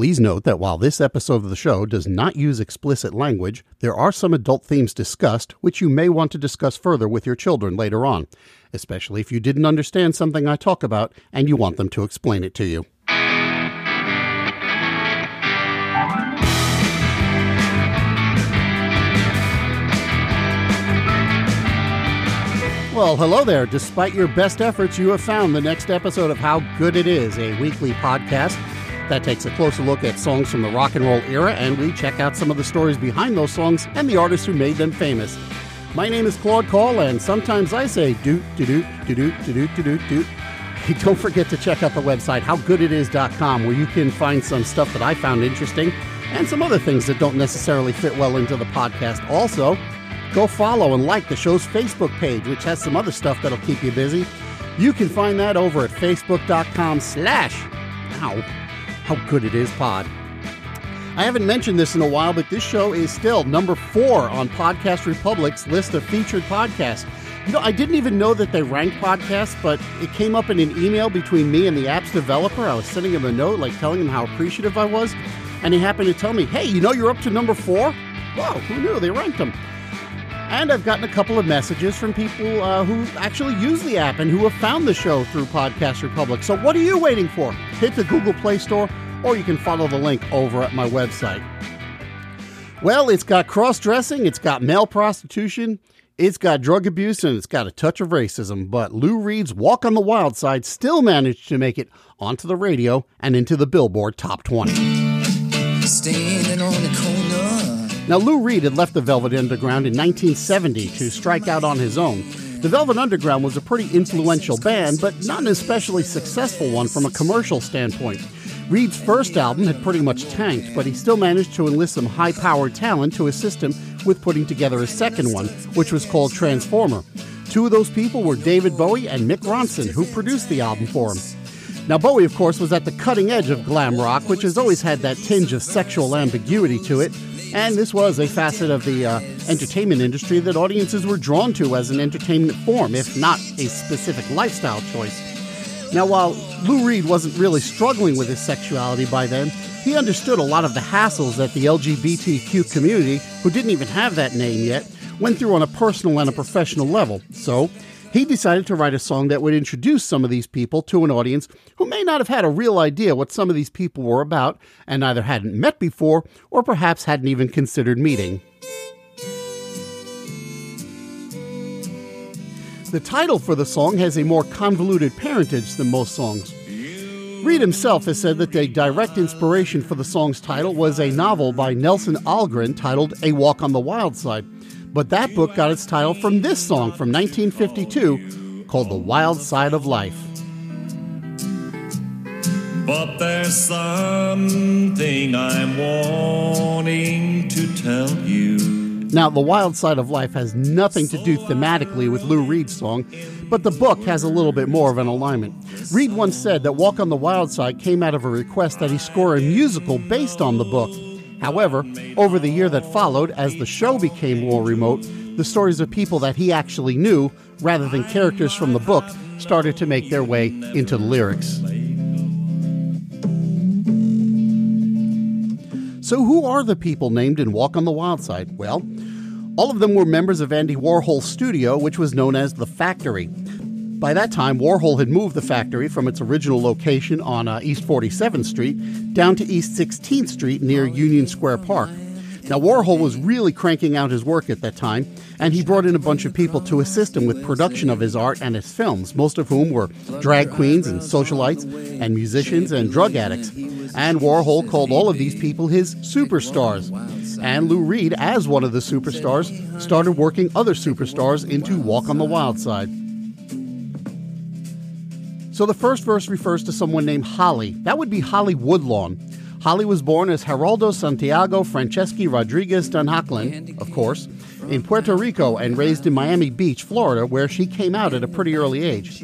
Please note that while this episode of the show does not use explicit language, there are some adult themes discussed which you may want to discuss further with your children later on, especially if you didn't understand something I talk about and you want them to explain it to you. Well, hello there. Despite your best efforts, you have found the next episode of How Good It Is, a weekly podcast that takes a closer look at songs from the rock and roll era, and we check out some of the stories behind those songs and the artists who made them famous. My name is Claude Call, and sometimes I say doot, doot, doot, doot, doot, doot, doot, doot. Don't forget to check out the website, howgooditis.com, where you can find some stuff that I found interesting and some other things that don't necessarily fit well into the podcast. Also, Go follow and like the show's Facebook page, which has some other stuff that'll keep you busy. You can find that over at facebook.com slash, ow, how good it is pod. I haven't mentioned this in a while, but this show is still number four on Podcast Republic's list of featured podcasts. You know, I didn't even know that they ranked podcasts, but it came up in an email between me and the app's developer. I was sending him a note, like telling him how appreciative I was, and he happened to tell me, hey, you know you're up to number four? Whoa, who knew? They ranked them. And I've gotten a couple of messages from people uh, who actually use the app and who have found the show through Podcast Republic. So what are you waiting for? Hit the Google Play Store or you can follow the link over at my website. Well, it's got cross dressing, it's got male prostitution, it's got drug abuse, and it's got a touch of racism. But Lou Reed's Walk on the Wild Side still managed to make it onto the radio and into the Billboard Top 20. Standing on the corner now, Lou Reed had left the Velvet Underground in 1970 to strike out on his own. The Velvet Underground was a pretty influential band, but not an especially successful one from a commercial standpoint. Reed's first album had pretty much tanked, but he still managed to enlist some high powered talent to assist him with putting together a second one, which was called Transformer. Two of those people were David Bowie and Mick Ronson, who produced the album for him. Now, Bowie, of course, was at the cutting edge of glam rock, which has always had that tinge of sexual ambiguity to it, and this was a facet of the uh, entertainment industry that audiences were drawn to as an entertainment form, if not a specific lifestyle choice. Now, while Lou Reed wasn't really struggling with his sexuality by then, he understood a lot of the hassles that the LGBTQ community, who didn't even have that name yet, went through on a personal and a professional level. So, he decided to write a song that would introduce some of these people to an audience who may not have had a real idea what some of these people were about and either hadn't met before or perhaps hadn't even considered meeting. The title for the song has a more convoluted parentage than most songs. Reed himself has said that the direct inspiration for the song's title was a novel by Nelson Algren titled A Walk on the Wild Side. But that book got its title from this song from 1952 called The Wild Side of Life. But there's something I'm wanting to tell you. Now, The Wild Side of Life has nothing to do thematically with Lou Reed's song, but the book has a little bit more of an alignment. Reed once said that Walk on the Wild Side came out of a request that he score a musical based on the book. However, over the year that followed, as the show became more remote, the stories of people that he actually knew, rather than characters from the book, started to make their way into the lyrics. So, who are the people named in Walk on the Wild Side? Well, all of them were members of Andy Warhol's studio, which was known as The Factory. By that time, Warhol had moved the factory from its original location on uh, East 47th Street down to East 16th Street near Union Square Park. Now, Warhol was really cranking out his work at that time, and he brought in a bunch of people to assist him with production of his art and his films, most of whom were drag queens and socialites, and musicians and drug addicts. And Warhol called all of these people his superstars. And Lou Reed, as one of the superstars, started working other superstars into Walk on the Wild Side. So the first verse refers to someone named Holly. That would be Holly Woodlawn. Holly was born as Geraldo Santiago Franceschi Rodriguez Dunhacklin, of course, in Puerto Rico and raised in Miami Beach, Florida, where she came out at a pretty early age.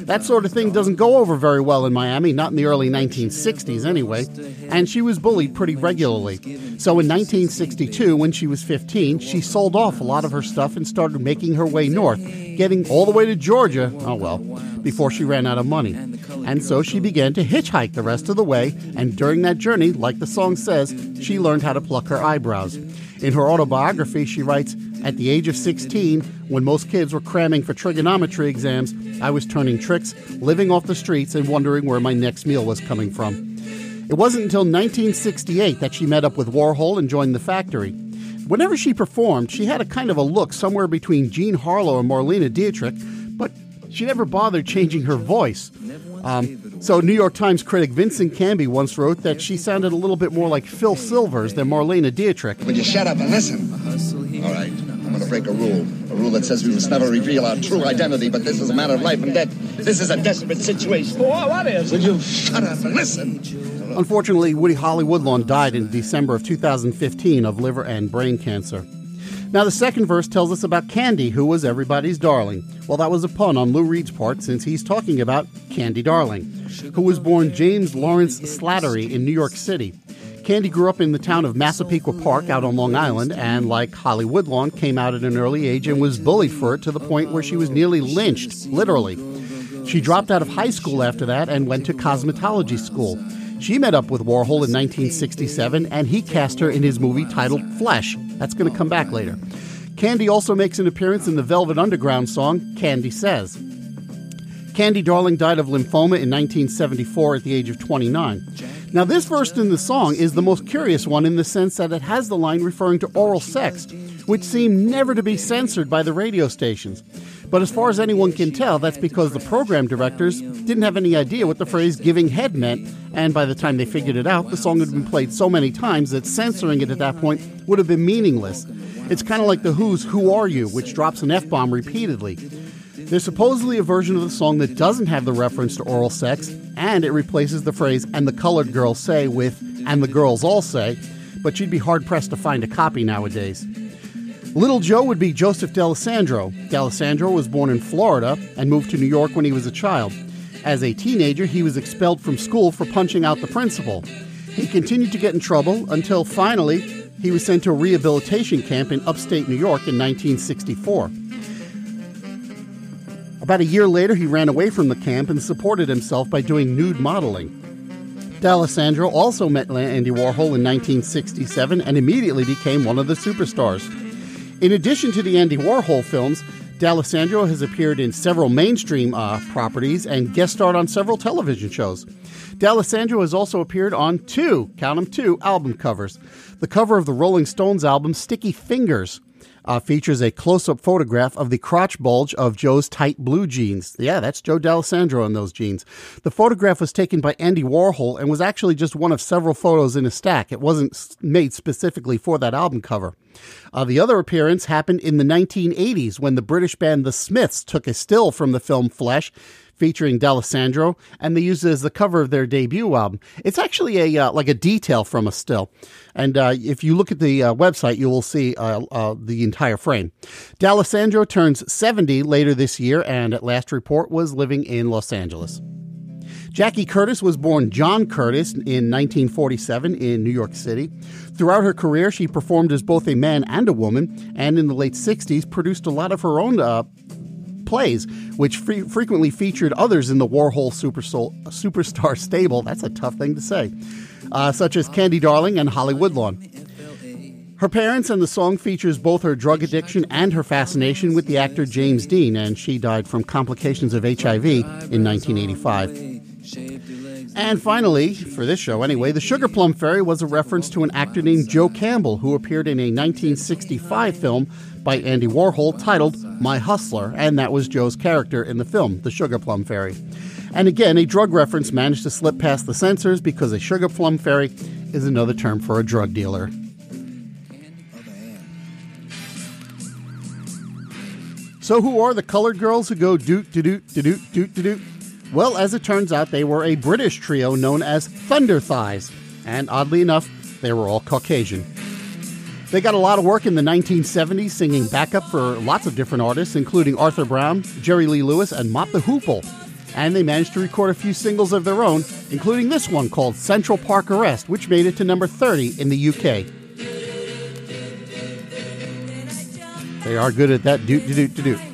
That sort of thing doesn't go over very well in Miami, not in the early 1960s anyway, and she was bullied pretty regularly. So in 1962, when she was 15, she sold off a lot of her stuff and started making her way north, getting all the way to Georgia, oh well, before she ran out of money. And so she began to hitchhike the rest of the way, and during that journey, like the song says, she learned how to pluck her eyebrows. In her autobiography, she writes, At the age of 16, when most kids were cramming for trigonometry exams, I was turning tricks, living off the streets, and wondering where my next meal was coming from. It wasn't until 1968 that she met up with Warhol and joined the factory. Whenever she performed, she had a kind of a look somewhere between Jean Harlow and Marlene Dietrich, but she never bothered changing her voice. Um, so, New York Times critic Vincent Canby once wrote that she sounded a little bit more like Phil Silvers than Marlene Dietrich. Would you shut up and listen? All right, I'm going to break a rule. A rule that says we must never reveal our true identity, but this is a matter of life and death. This is a desperate situation. Well, what is? Would you shut up and listen? Unfortunately, Woody Holly Woodlawn died in December of 2015 of liver and brain cancer. Now, the second verse tells us about Candy, who was everybody's darling. Well, that was a pun on Lou Reed's part since he's talking about Candy Darling, who was born James Lawrence Slattery in New York City. Candy grew up in the town of Massapequa Park out on Long Island, and like Holly Woodlawn, came out at an early age and was bullied for it to the point where she was nearly lynched, literally. She dropped out of high school after that and went to cosmetology school. She met up with Warhol in 1967, and he cast her in his movie titled Flesh. That's going to come back later. Candy also makes an appearance in the Velvet Underground song Candy Says. Candy Darling died of lymphoma in 1974 at the age of 29. Now, this verse in the song is the most curious one in the sense that it has the line referring to oral sex, which seemed never to be censored by the radio stations. But as far as anyone can tell, that's because the program directors didn't have any idea what the phrase giving head meant, and by the time they figured it out, the song had been played so many times that censoring it at that point would have been meaningless. It's kind of like the Who's Who Are You, which drops an F bomb repeatedly. There's supposedly a version of the song that doesn't have the reference to oral sex, and it replaces the phrase, and the colored girls say, with, and the girls all say, but you'd be hard pressed to find a copy nowadays. Little Joe would be Joseph Dallesandro. Dallesandro was born in Florida and moved to New York when he was a child. As a teenager, he was expelled from school for punching out the principal. He continued to get in trouble until finally he was sent to a rehabilitation camp in upstate New York in 1964. About a year later, he ran away from the camp and supported himself by doing nude modeling. Dallesandro also met Andy Warhol in 1967 and immediately became one of the superstars. In addition to the Andy Warhol films, Dallesandro has appeared in several mainstream uh, properties and guest starred on several television shows. Dallesandro has also appeared on two, count them two, album covers. The cover of the Rolling Stones album Sticky Fingers uh, features a close up photograph of the crotch bulge of Joe's tight blue jeans. Yeah, that's Joe Dallesandro in those jeans. The photograph was taken by Andy Warhol and was actually just one of several photos in a stack. It wasn't made specifically for that album cover. Uh, the other appearance happened in the 1980s when the British band The Smiths took a still from the film Flesh featuring Dallesandro, and they used it as the cover of their debut album. It's actually a uh, like a detail from a still, and uh, if you look at the uh, website, you will see uh, uh, the entire frame. Dallesandro turns 70 later this year, and at last report was living in Los Angeles. Jackie Curtis was born John Curtis in 1947 in New York City. Throughout her career, she performed as both a man and a woman, and in the late 60s produced a lot of her own uh, plays, which frequently featured others in the Warhol super soul, superstar stable. That's a tough thing to say, uh, such as Candy Darling and Holly Woodlawn. Her parents and the song features both her drug addiction and her fascination with the actor James Dean, and she died from complications of HIV in 1985. And finally, for this show anyway, the Sugar Plum Fairy was a reference to an actor named Joe Campbell who appeared in a 1965 film by Andy Warhol titled My Hustler, and that was Joe's character in the film, The Sugar Plum Fairy. And again, a drug reference managed to slip past the censors because a sugar plum fairy is another term for a drug dealer. So, who are the colored girls who go doot doot doot doot doot doot? Well, as it turns out, they were a British trio known as Thunder Thighs, and oddly enough, they were all Caucasian. They got a lot of work in the 1970s singing backup for lots of different artists, including Arthur Brown, Jerry Lee Lewis, and Mott the Hoople. And they managed to record a few singles of their own, including this one called Central Park Arrest, which made it to number 30 in the UK. They are good at that doot doot doot doot.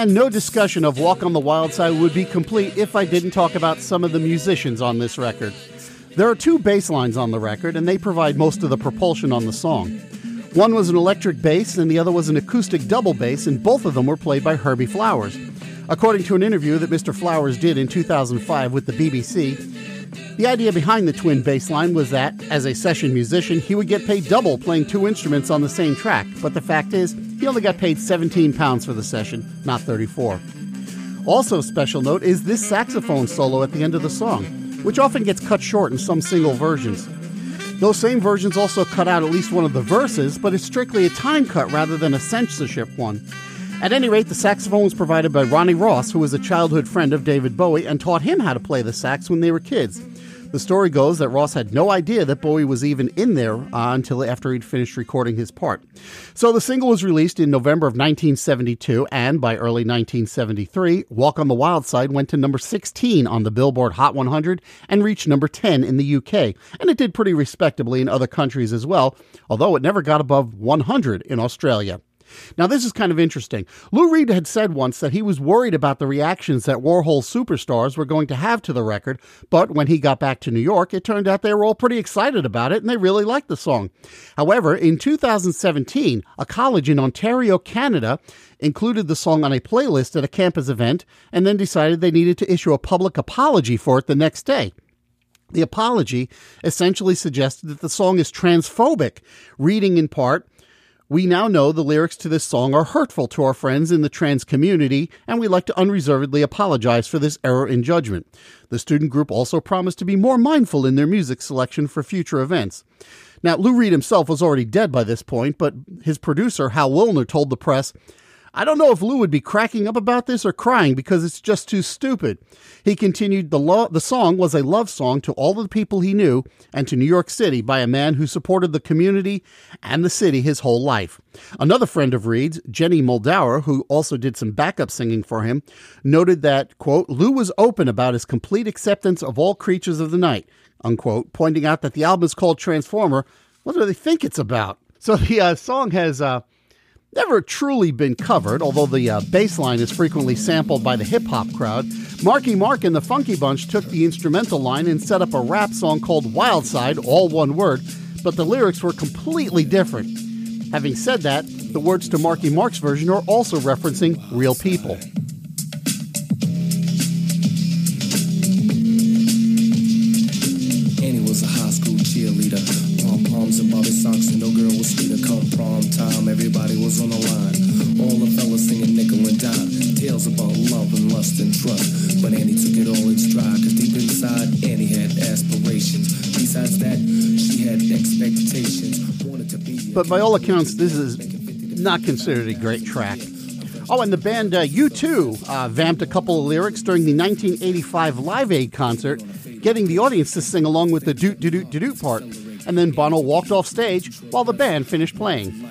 And no discussion of Walk on the Wild Side would be complete if I didn't talk about some of the musicians on this record. There are two bass lines on the record, and they provide most of the propulsion on the song. One was an electric bass, and the other was an acoustic double bass, and both of them were played by Herbie Flowers. According to an interview that Mr. Flowers did in 2005 with the BBC, the idea behind the twin bass line was that, as a session musician, he would get paid double playing two instruments on the same track, but the fact is, he only got paid 17 pounds for the session, not 34. Also, special note is this saxophone solo at the end of the song, which often gets cut short in some single versions. Those same versions also cut out at least one of the verses, but it's strictly a time cut rather than a censorship one. At any rate, the saxophone was provided by Ronnie Ross, who was a childhood friend of David Bowie and taught him how to play the sax when they were kids. The story goes that Ross had no idea that Bowie was even in there uh, until after he'd finished recording his part. So the single was released in November of 1972, and by early 1973, Walk on the Wild Side went to number 16 on the Billboard Hot 100 and reached number 10 in the UK. And it did pretty respectably in other countries as well, although it never got above 100 in Australia. Now, this is kind of interesting. Lou Reed had said once that he was worried about the reactions that Warhol superstars were going to have to the record, but when he got back to New York, it turned out they were all pretty excited about it and they really liked the song. However, in 2017, a college in Ontario, Canada, included the song on a playlist at a campus event and then decided they needed to issue a public apology for it the next day. The apology essentially suggested that the song is transphobic, reading in part, we now know the lyrics to this song are hurtful to our friends in the trans community, and we'd like to unreservedly apologize for this error in judgment. The student group also promised to be more mindful in their music selection for future events. Now, Lou Reed himself was already dead by this point, but his producer, Hal Willner, told the press, I don't know if Lou would be cracking up about this or crying because it's just too stupid. He continued, the, lo- the song was a love song to all the people he knew and to New York City by a man who supported the community and the city his whole life. Another friend of Reed's, Jenni Muldaur, who also did some backup singing for him, noted that, quote, Lou was open about his complete acceptance of all creatures of the night, unquote, pointing out that the album is called Transformer. What do they think it's about? So the uh, song has uh, never truly been covered, although the uh, bass line is frequently sampled by the hip hop crowd. Marky Mark and the Funky Bunch took the instrumental line and set up a rap song called Wild Side, all one word, but the lyrics were completely different. Having said that, the words to Marky Mark's version are also referencing real people. Annie was a high school cheerleader. Pom poms and Bobby socks, and no everybody was on the line. All the fellas singing nickel and dime. Tales about love and lust and trust. But Annie took it all in stride, cause deep inside, Annie had aspirations. Besides that, she had expectations. Wanted to be. But by all accounts, this is not considered a great track. Oh, and the band uh, U2 uh, vamped a couple of lyrics during the 1985 Live Aid concert, getting the audience to sing along with the doot doot doot doot part. And then Bono walked off stage while the band finished playing.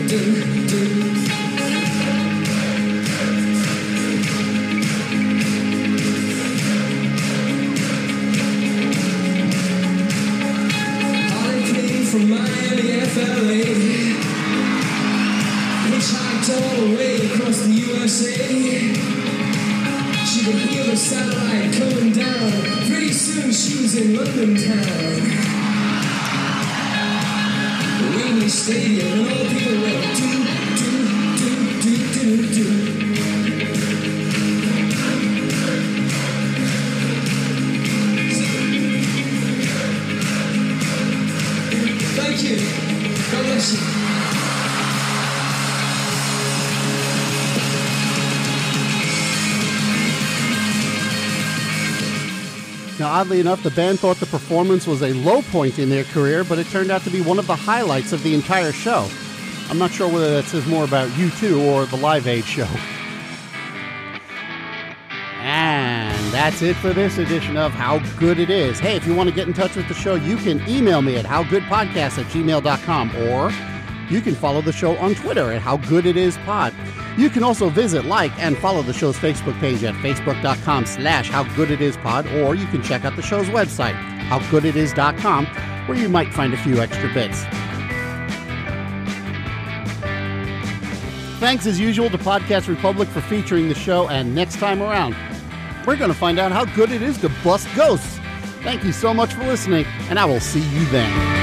oddly enough, the band thought the performance was a low point in their career, but it turned out to be one of the highlights of the entire show. I'm not sure whether that says more about U2 or the Live Aid show. And that's it for this edition of How Good It Is. Hey, if you want to get in touch with the show, you can email me at howgoodpodcast at gmail.com or you can follow the show on Twitter at How Good It Is Pod. You can also visit, like, and follow the show's Facebook page at facebook.com slash howgooditispod, or you can check out the show's website, howgooditis.com, where you might find a few extra bits. Thanks as usual to Podcast Republic for featuring the show, and next time around, we're going to find out how good it is to bust ghosts. Thank you so much for listening, and I will see you then.